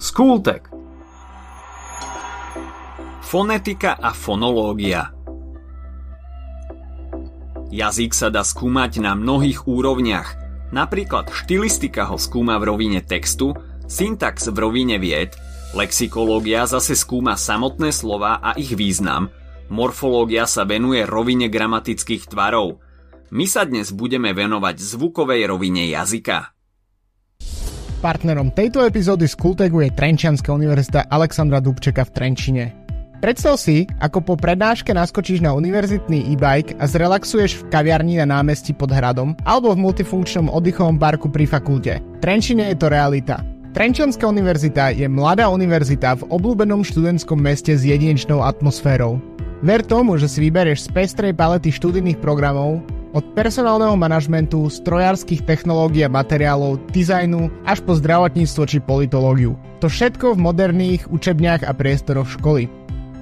Skultek Fonetika a fonológia Jazyk sa dá skúmať na mnohých úrovniach. Napríklad štilistika ho skúma v rovine textu, syntax v rovine vied, lexikológia zase skúma samotné slova a ich význam, morfológia sa venuje rovine gramatických tvarov. My sa dnes budeme venovať zvukovej rovine jazyka. Partnerom tejto epizódy z Kultegu je Trenčianská univerzita Alexandra Dubčeka v Trenčine. Predstav si, ako po prednáške naskočíš na univerzitný e-bike a zrelaxuješ v kaviarni na námestí pod hradom alebo v multifunkčnom oddychovom parku pri fakulte. Trenčine je to realita. Trenčianská univerzita je mladá univerzita v obľúbenom študentskom meste s jedinečnou atmosférou. Ver tomu, že si vyberieš z pestrej palety študijných programov, od personálneho manažmentu, strojárskych technológií a materiálov, dizajnu až po zdravotníctvo či politológiu. To všetko v moderných učebniach a priestoroch školy.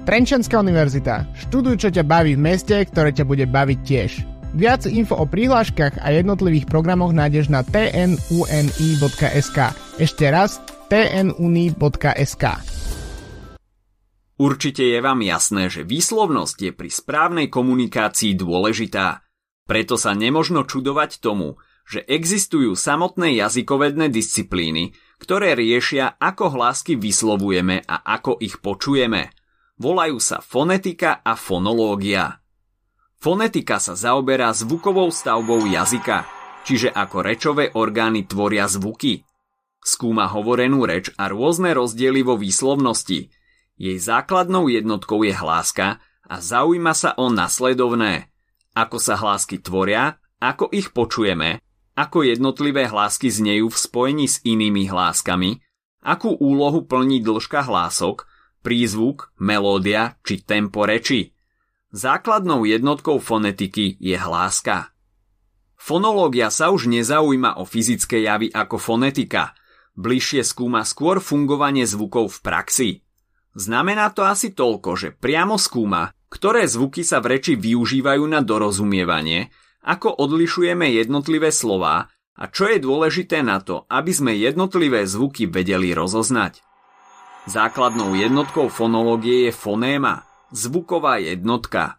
Trenčanská univerzita. Študuj, čo ťa baví v meste, ktoré ťa bude baviť tiež. Viac info o prihláškach a jednotlivých programoch nájdeš na tnuni.sk. Ešte raz tnuni.sk. Určite je vám jasné, že výslovnosť je pri správnej komunikácii dôležitá. Preto sa nemožno čudovať tomu, že existujú samotné jazykovedné disciplíny, ktoré riešia, ako hlásky vyslovujeme a ako ich počujeme – Volajú sa fonetika a fonológia. Fonetika sa zaoberá zvukovou stavbou jazyka, čiže ako rečové orgány tvoria zvuky. Skúma hovorenú reč a rôzne rozdiely vo výslovnosti. Jej základnou jednotkou je hláska a zaujíma sa o nasledovné. Ako sa hlásky tvoria, ako ich počujeme, ako jednotlivé hlásky znejú v spojení s inými hláskami, akú úlohu plní dĺžka hlások prízvuk, melódia či tempo reči. Základnou jednotkou fonetiky je hláska. Fonológia sa už nezaujíma o fyzické javy ako fonetika, bližšie skúma skôr fungovanie zvukov v praxi. Znamená to asi toľko, že priamo skúma, ktoré zvuky sa v reči využívajú na dorozumievanie, ako odlišujeme jednotlivé slová a čo je dôležité na to, aby sme jednotlivé zvuky vedeli rozoznať. Základnou jednotkou fonológie je fonéma, zvuková jednotka.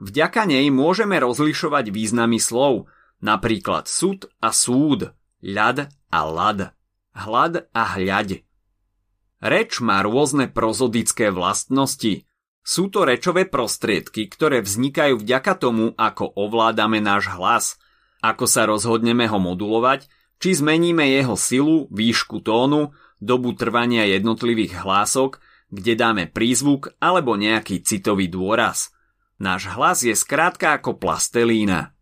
Vďaka nej môžeme rozlišovať významy slov, napríklad súd a súd, ľad a lad, hlad a hľaď. Reč má rôzne prozodické vlastnosti. Sú to rečové prostriedky, ktoré vznikajú vďaka tomu, ako ovládame náš hlas, ako sa rozhodneme ho modulovať, či zmeníme jeho silu, výšku tónu, dobu trvania jednotlivých hlások, kde dáme prízvuk alebo nejaký citový dôraz. Náš hlas je skrátka ako plastelína.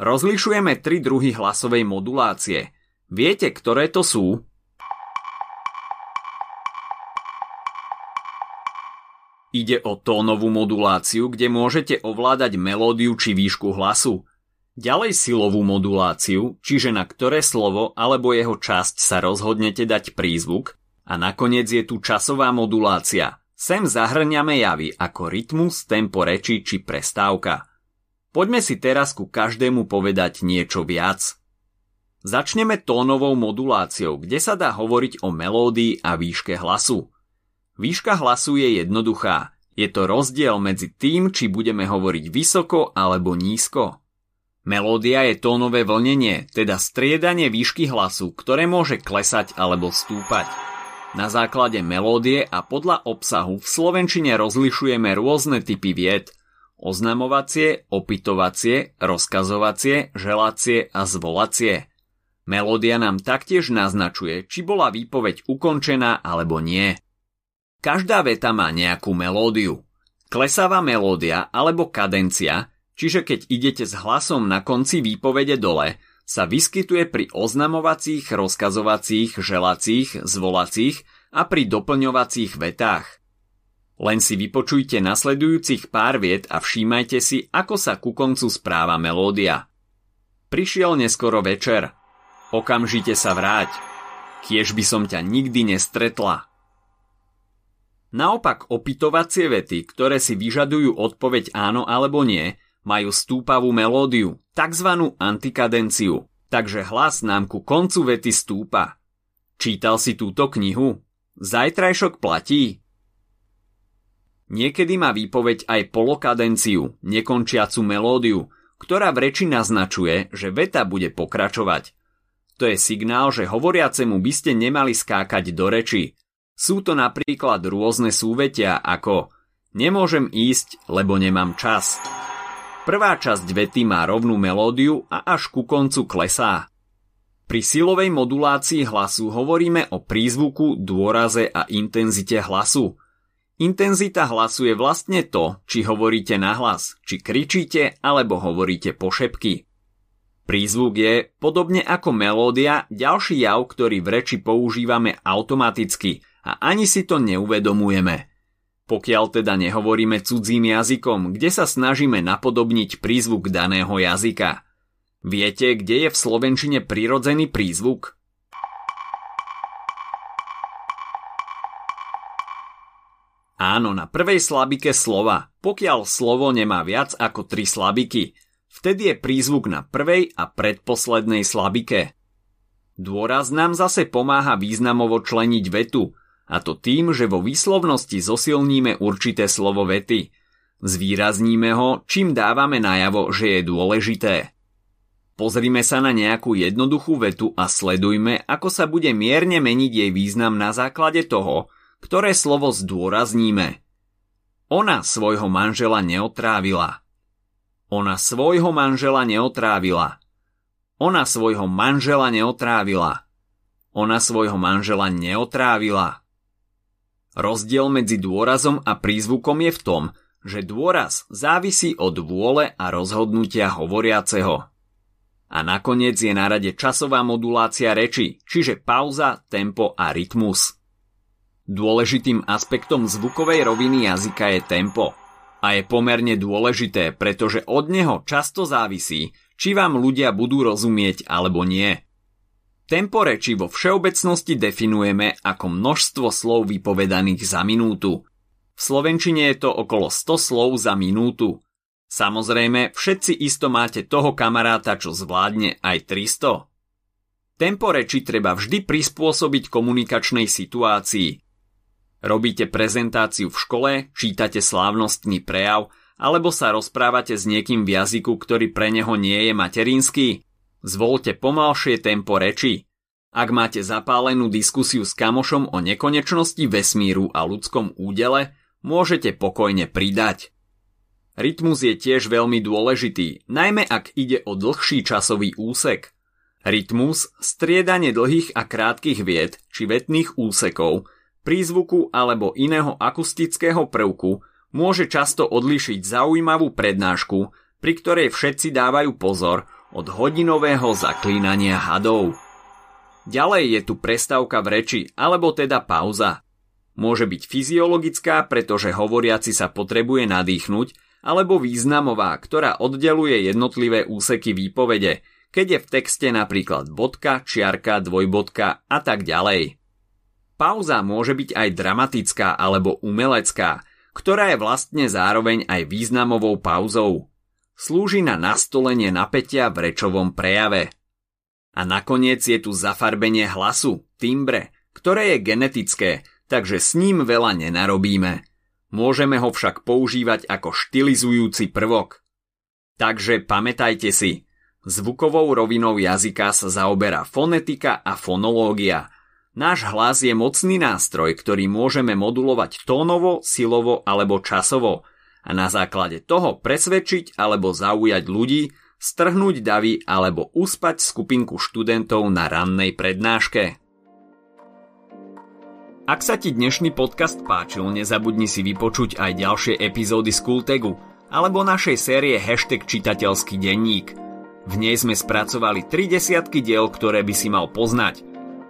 Rozlišujeme tri druhy hlasovej modulácie. Viete, ktoré to sú? Ide o tónovú moduláciu, kde môžete ovládať melódiu či výšku hlasu. Ďalej silovú moduláciu, čiže na ktoré slovo alebo jeho časť sa rozhodnete dať prízvuk a nakoniec je tu časová modulácia. Sem zahrňame javy ako rytmus, tempo reči či prestávka. Poďme si teraz ku každému povedať niečo viac. Začneme tónovou moduláciou, kde sa dá hovoriť o melódii a výške hlasu. Výška hlasu je jednoduchá. Je to rozdiel medzi tým, či budeme hovoriť vysoko alebo nízko. Melódia je tónové vlnenie, teda striedanie výšky hlasu, ktoré môže klesať alebo stúpať. Na základe melódie a podľa obsahu v slovenčine rozlišujeme rôzne typy vied. Oznamovacie, opitovacie, rozkazovacie, želacie a zvolacie. Melódia nám taktiež naznačuje, či bola výpoveď ukončená alebo nie. Každá veta má nejakú melódiu. Klesavá melódia alebo kadencia Čiže keď idete s hlasom na konci výpovede dole, sa vyskytuje pri oznamovacích, rozkazovacích, želacích, zvolacích a pri doplňovacích vetách. Len si vypočujte nasledujúcich pár viet a všímajte si, ako sa ku koncu správa melódia. Prišiel neskoro večer. Okamžite sa vráť. Kiež by som ťa nikdy nestretla. Naopak opitovacie vety, ktoré si vyžadujú odpoveď áno alebo nie, majú stúpavú melódiu, tzv. antikadenciu, takže hlas nám ku koncu vety stúpa. Čítal si túto knihu? Zajtrajšok platí? Niekedy má výpoveď aj polokadenciu, nekončiacu melódiu, ktorá v reči naznačuje, že veta bude pokračovať. To je signál, že hovoriacemu by ste nemali skákať do reči. Sú to napríklad rôzne súvetia ako Nemôžem ísť, lebo nemám čas. Prvá časť vety má rovnú melódiu a až ku koncu klesá. Pri silovej modulácii hlasu hovoríme o prízvuku, dôraze a intenzite hlasu. Intenzita hlasu je vlastne to, či hovoríte nahlas, či kričíte alebo hovoríte po šepky. Prízvuk je, podobne ako melódia, ďalší jav, ktorý v reči používame automaticky a ani si to neuvedomujeme. Pokiaľ teda nehovoríme cudzím jazykom, kde sa snažíme napodobniť prízvuk daného jazyka. Viete, kde je v slovenčine prirodzený prízvuk? Áno, na prvej slabike slova, pokiaľ slovo nemá viac ako tri slabiky – Vtedy je prízvuk na prvej a predposlednej slabike. Dôraz nám zase pomáha významovo členiť vetu, a to tým, že vo výslovnosti zosilníme určité slovo vety. Zvýrazníme ho, čím dávame najavo, že je dôležité. Pozrime sa na nejakú jednoduchú vetu a sledujme, ako sa bude mierne meniť jej význam na základe toho, ktoré slovo zdôrazníme. Ona svojho manžela neotrávila. Ona svojho manžela neotrávila. Ona svojho manžela neotrávila. Ona svojho manžela neotrávila. Rozdiel medzi dôrazom a prízvukom je v tom, že dôraz závisí od vôle a rozhodnutia hovoriaceho. A nakoniec je na rade časová modulácia reči, čiže pauza, tempo a rytmus. Dôležitým aspektom zvukovej roviny jazyka je tempo – a je pomerne dôležité, pretože od neho často závisí, či vám ľudia budú rozumieť alebo nie. Tempo reči vo všeobecnosti definujeme ako množstvo slov vypovedaných za minútu. V slovenčine je to okolo 100 slov za minútu. Samozrejme, všetci isto máte toho kamaráta, čo zvládne aj 300. Tempo reči treba vždy prispôsobiť komunikačnej situácii, Robíte prezentáciu v škole, čítate slávnostný prejav, alebo sa rozprávate s niekým v jazyku, ktorý pre neho nie je materinský? Zvolte pomalšie tempo reči. Ak máte zapálenú diskusiu s kamošom o nekonečnosti vesmíru a ľudskom údele, môžete pokojne pridať. Rytmus je tiež veľmi dôležitý, najmä ak ide o dlhší časový úsek. Rytmus, striedanie dlhých a krátkých vied či vetných úsekov – prízvuku alebo iného akustického prvku môže často odlišiť zaujímavú prednášku, pri ktorej všetci dávajú pozor od hodinového zaklínania hadov. Ďalej je tu prestávka v reči, alebo teda pauza. Môže byť fyziologická, pretože hovoriaci sa potrebuje nadýchnuť, alebo významová, ktorá oddeluje jednotlivé úseky výpovede, keď je v texte napríklad bodka, čiarka, dvojbodka a tak ďalej. Pauza môže byť aj dramatická alebo umelecká, ktorá je vlastne zároveň aj významovou pauzou. Slúži na nastolenie napätia v rečovom prejave. A nakoniec je tu zafarbenie hlasu, timbre, ktoré je genetické, takže s ním veľa nenarobíme. Môžeme ho však používať ako štilizujúci prvok. Takže pamätajte si, zvukovou rovinou jazyka sa zaoberá fonetika a fonológia – Náš hlas je mocný nástroj, ktorý môžeme modulovať tónovo, silovo alebo časovo a na základe toho presvedčiť alebo zaujať ľudí, strhnúť davy alebo uspať skupinku študentov na rannej prednáške. Ak sa ti dnešný podcast páčil, nezabudni si vypočuť aj ďalšie epizódy z Kultegu alebo našej série Hashtag čitateľský denník. V nej sme spracovali 3 desiatky diel, ktoré by si mal poznať –